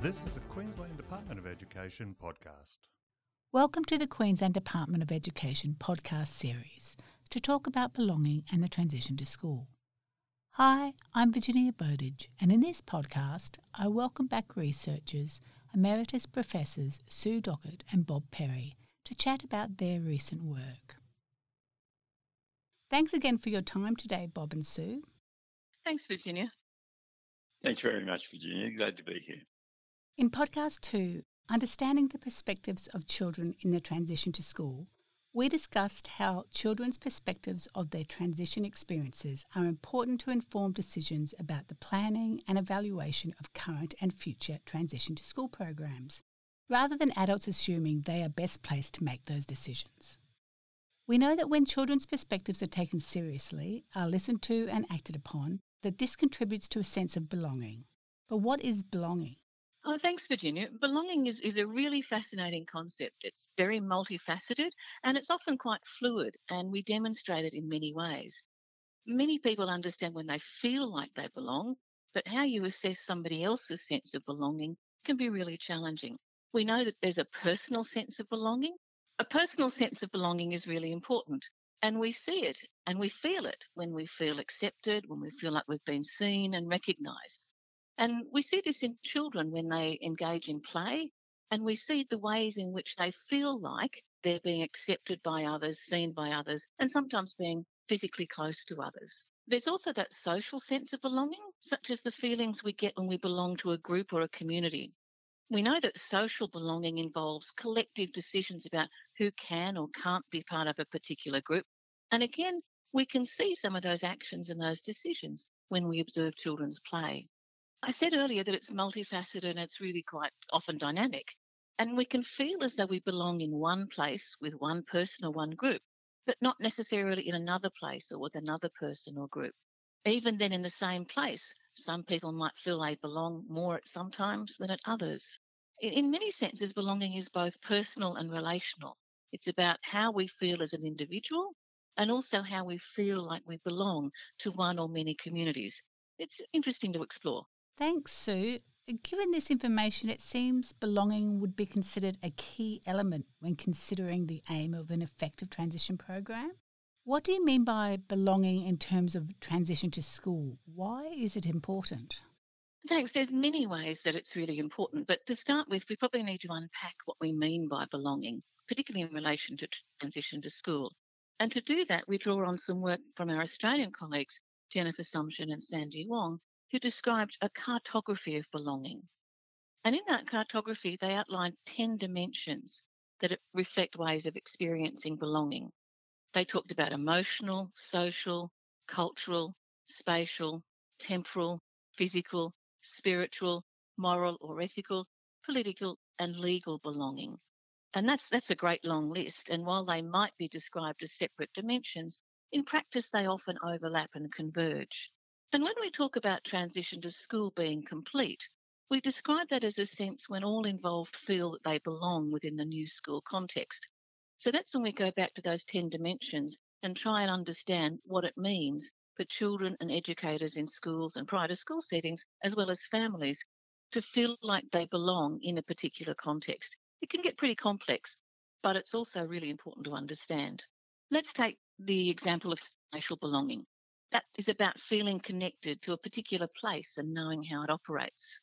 This is a Queensland Department of Education podcast. Welcome to the Queensland Department of Education podcast series to talk about belonging and the transition to school. Hi, I'm Virginia Bowditch, and in this podcast, I welcome back researchers, Emeritus Professors Sue Dockett and Bob Perry to chat about their recent work. Thanks again for your time today, Bob and Sue. Thanks, Virginia. Thanks very much, Virginia. Glad to be here. In podcast two, Understanding the Perspectives of Children in the Transition to School, we discussed how children's perspectives of their transition experiences are important to inform decisions about the planning and evaluation of current and future transition to school programs, rather than adults assuming they are best placed to make those decisions. We know that when children's perspectives are taken seriously, are listened to and acted upon, that this contributes to a sense of belonging. But what is belonging? Oh, thanks, Virginia. Belonging is, is a really fascinating concept. It's very multifaceted and it's often quite fluid, and we demonstrate it in many ways. Many people understand when they feel like they belong, but how you assess somebody else's sense of belonging can be really challenging. We know that there's a personal sense of belonging. A personal sense of belonging is really important, and we see it and we feel it when we feel accepted, when we feel like we've been seen and recognised. And we see this in children when they engage in play, and we see the ways in which they feel like they're being accepted by others, seen by others, and sometimes being physically close to others. There's also that social sense of belonging, such as the feelings we get when we belong to a group or a community. We know that social belonging involves collective decisions about who can or can't be part of a particular group. And again, we can see some of those actions and those decisions when we observe children's play. I said earlier that it's multifaceted and it's really quite often dynamic. And we can feel as though we belong in one place with one person or one group, but not necessarily in another place or with another person or group. Even then, in the same place, some people might feel they belong more at some times than at others. In, many senses, belonging is both personal and relational. It's about how we feel as an individual and also how we feel like we belong to one or many communities. It's interesting to explore. Thanks, Sue. Given this information, it seems belonging would be considered a key element when considering the aim of an effective transition program. What do you mean by belonging in terms of transition to school? Why is it important? Thanks. There's many ways that it's really important, but to start with, we probably need to unpack what we mean by belonging, particularly in relation to transition to school. And to do that, we draw on some work from our Australian colleagues, Jennifer Sumsion and Sandie Wong, who described a cartography of belonging. And in that cartography, they outlined 10 dimensions that reflect ways of experiencing belonging. They talked about emotional, social, cultural, spatial, temporal, physical, spiritual, moral or ethical, political, and legal belonging. And that's that's a great long list. And while they might be described as separate dimensions, in practice they often overlap and converge. And when we talk about transition to school being complete, we describe that as a sense when all involved feel that they belong within the new school context. So that's when we go back to those 10 dimensions and try and understand what it means for children and educators in schools and prior to school settings, as well as families, to feel like they belong in a particular context. It can get pretty complex, but it's also really important to understand. Let's take the example of spatial belonging that is about feeling connected to a particular place and knowing how it operates.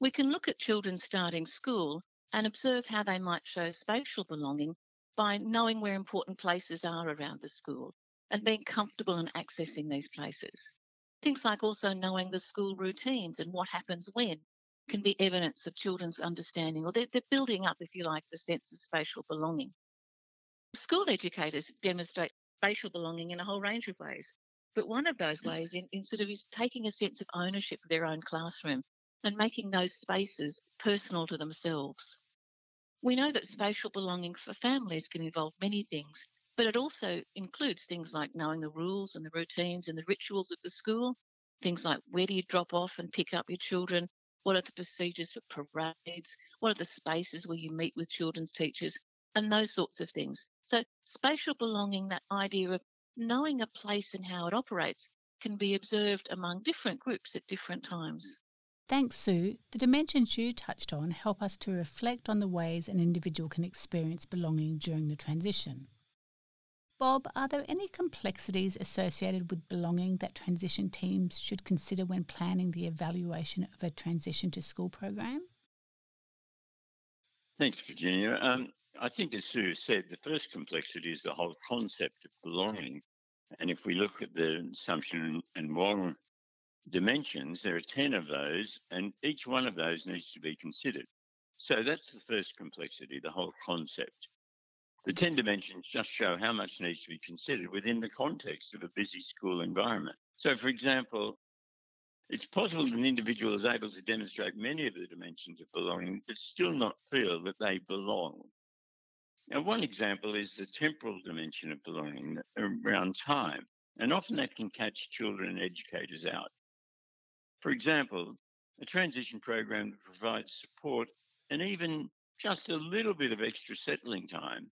We can look at children starting school and observe how they might show spatial belonging by knowing where important places are around the school and being comfortable in accessing these places. Things like also knowing the school routines and what happens when can be evidence of children's understanding, or they're, building up, if you like, the sense of spatial belonging. School educators demonstrate spatial belonging in a whole range of ways. But one of those mm. ways in, in sort of is taking a sense of ownership of their own classroom and making those spaces personal to themselves. We know that spatial belonging for families can involve many things, but it also includes things like knowing the rules and the routines and the rituals of the school, things like where do you drop off and pick up your children, what are the procedures for parades, what are the spaces where you meet with children's teachers, and those sorts of things. So, spatial belonging, that idea of knowing a place and how it operates can be observed among different groups at different times. Thanks, Sue. The dimensions you touched on help us to reflect on the ways an individual can experience belonging during the transition. Bob, are there any complexities associated with belonging that transition teams should consider when planning the evaluation of a transition to school program? Thanks, Virginia. Um, I think, as Sue said, the first complexity is the whole concept of belonging. And if we look at the Sumsion and Wong dimensions, there are 10 of those, and each one of those needs to be considered. So that's the first complexity, the whole concept. The 10 dimensions just show how much needs to be considered within the context of a busy school environment. So, for example, it's possible that an individual is able to demonstrate many of the dimensions of belonging, but still not feel that they belong. Now, one example is the temporal dimension of belonging around time, and often that can catch children and educators out. For example, a transition program that provides support and even just a little bit of extra settling time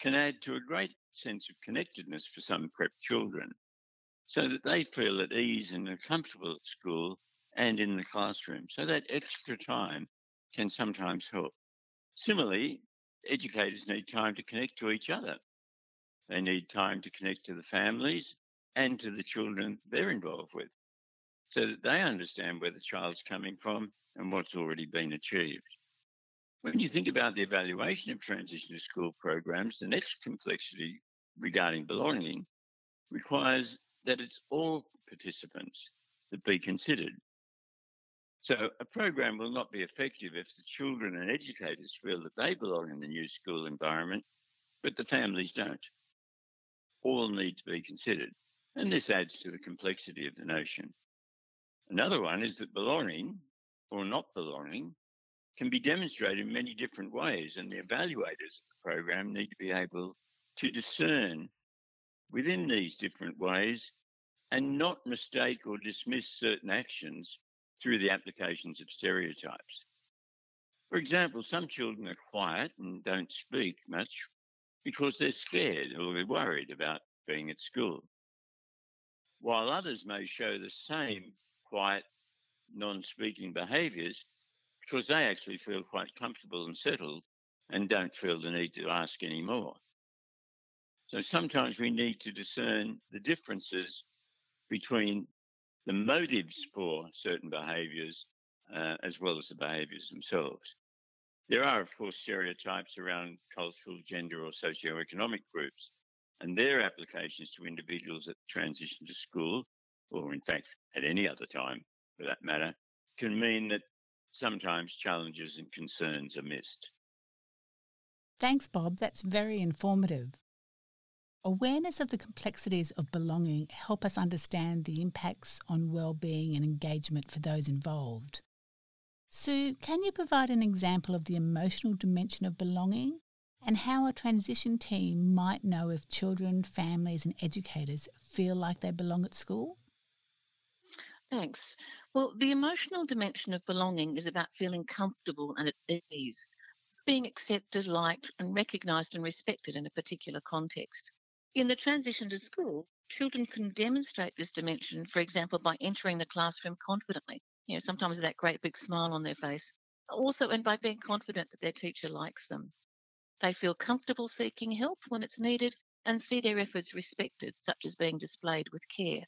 can add to a great sense of connectedness for some prep children so that they feel at ease and are comfortable at school and in the classroom. So that extra time can sometimes help. Similarly, educators need time to connect to each other. They need time to connect to the families and to the children they're involved with so that they understand where the child's coming from and what's already been achieved. When you think about the evaluation of transition to school programs, the next complexity regarding belonging requires that it's all participants that be considered. So a program will not be effective if the children and educators feel that they belong in the new school environment, but the families don't. All need to be considered. And this adds to the complexity of the notion. Another one is that belonging or not belonging can be demonstrated in many different ways, and the evaluators of the program need to be able to discern within these different ways and not mistake or dismiss certain actions through the applications of stereotypes. For example, some children are quiet and don't speak much because they're scared or they're worried about being at school, while others may show the same quiet, non speaking behaviors because they actually feel quite comfortable and settled and don't feel the need to ask any more. So sometimes we need to discern the differences between the motives for certain behaviors uh, as well as the behaviors themselves. There are, of course, stereotypes around cultural, gender, or socioeconomic groups, and their applications to individuals that transition to school or in fact at any other time for that matter, can mean that sometimes challenges and concerns are missed. Thanks, Bob. That's very informative. Awareness of the complexities of belonging help us understand the impacts on well-being and engagement for those involved. Sue, can you provide an example of the emotional dimension of belonging and how a transition team might know if children, families and educators feel like they belong at school? Thanks. Well, the emotional dimension of belonging is about feeling comfortable and at ease, being accepted, liked, and recognised and respected in a particular context. In the transition to school, children can demonstrate this dimension, for example, by entering the classroom confidently, you know, sometimes with that great big smile on their face. Also, and by being confident that their teacher likes them. They feel comfortable seeking help when it's needed and see their efforts respected, such as being displayed with care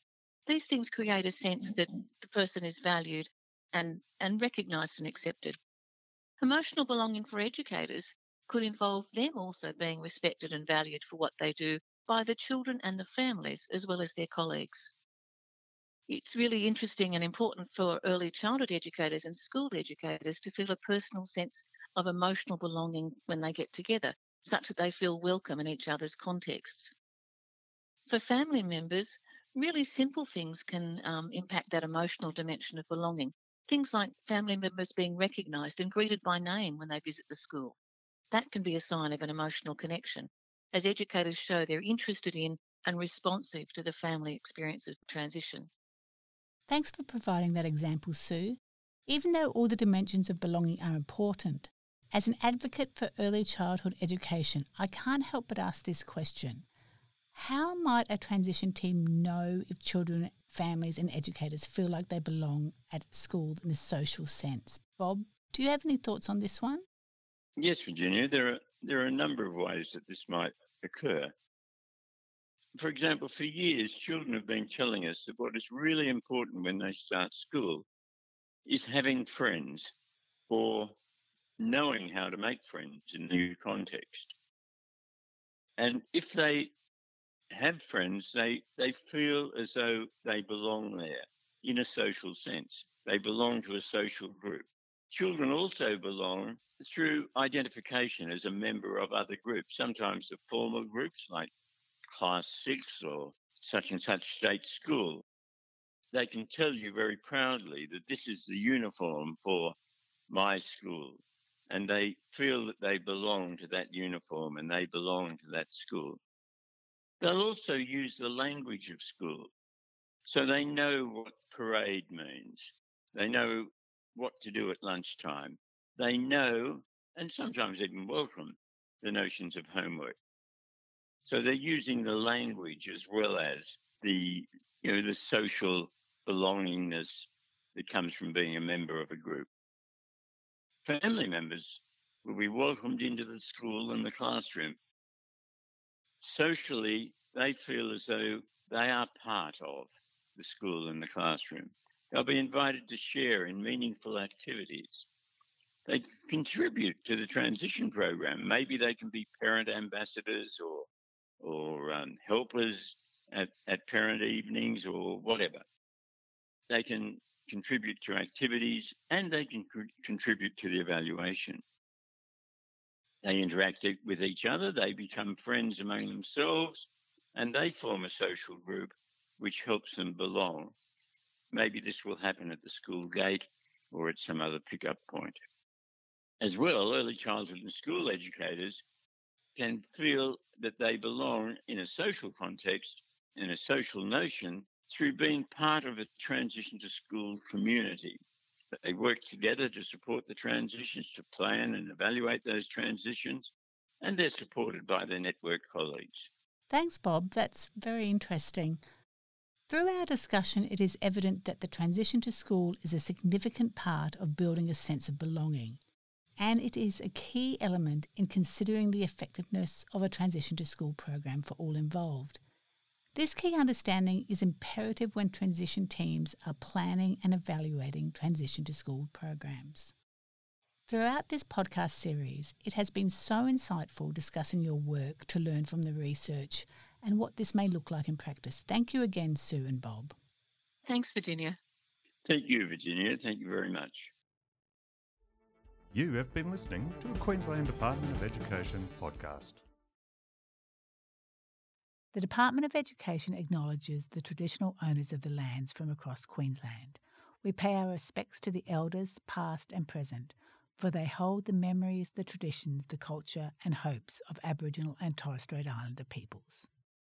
these things create a sense that mm-hmm. the person is valued and, and recognised and accepted. Emotional belonging for educators could involve them also being respected and valued for what they do by the children and the families as well as their colleagues. It's really interesting and important for early childhood educators and school educators to feel a personal sense of emotional belonging when they get together, such that they feel welcome in each other's contexts. For family members, really simple things can um, impact that emotional dimension of belonging. Things like family members being recognised and greeted by name when they visit the school. That can be a sign of an emotional connection, as educators show they're interested in and responsive to the family experience of transition. Thanks for providing that example, Sue. Even though all the dimensions of belonging are important, as an advocate for early childhood education, I can't help but ask this question how might a transition team know if children families and educators feel like they belong at school in a social sense. Bob, do you have any thoughts on this one? Yes, Virginia, there are there are a number of ways that this might occur. For example, for years, children have been telling us that what is really important when they start school is having friends or knowing how to make friends in a new context. And if they have friends, they, they feel as though they belong there in a social sense. They belong to a social group. Children also belong through identification as a member of other groups, sometimes the formal groups like class six or such and such state school. They can tell you very proudly that this is the uniform for my school. And they feel that they belong to that uniform and they belong to that school. They'll also use the language of school. So they know what parade means. They know what to do at lunchtime. They know, and sometimes even welcome, the notions of homework. So they're using the language as well as the, you know, the social belongingness that comes from being a member of a group. Family members will be welcomed into the school and the classroom socially, they feel as though they are part of the school and the classroom. They'll be invited to share in meaningful activities. They contribute to the transition program. Maybe they can be parent ambassadors or or um, helpers at, at parent evenings or whatever. They can contribute to activities and they can co- contribute to the evaluation. They interact with each other, they become friends among themselves, and they form a social group which helps them belong. Maybe this will happen at the school gate or at some other pickup point. As well, early childhood and school educators can feel that they belong in a social context, in a social notion, through being part of a transition to school community. They work together to support the transitions, to plan and evaluate those transitions, and they're supported by their network colleagues. Thanks, Bob. That's very interesting. Through our discussion, it is evident that the transition to school is a significant part of building a sense of belonging, and it is a key element in considering the effectiveness of a transition to school program for all involved. This key understanding is imperative when transition teams are planning and evaluating transition to school programs. Throughout this podcast series, it has been so insightful discussing your work to learn from the research and what this may look like in practice. Thank you again, Sue and Bob. Thanks, Virginia. Thank you, Virginia. Thank you very much. You have been listening to a Queensland Department of Education podcast. The Department of Education acknowledges the traditional owners of the lands from across Queensland. We pay our respects to the elders, past and present, for they hold the memories, the traditions, the culture, and hopes of Aboriginal and Torres Strait Islander peoples.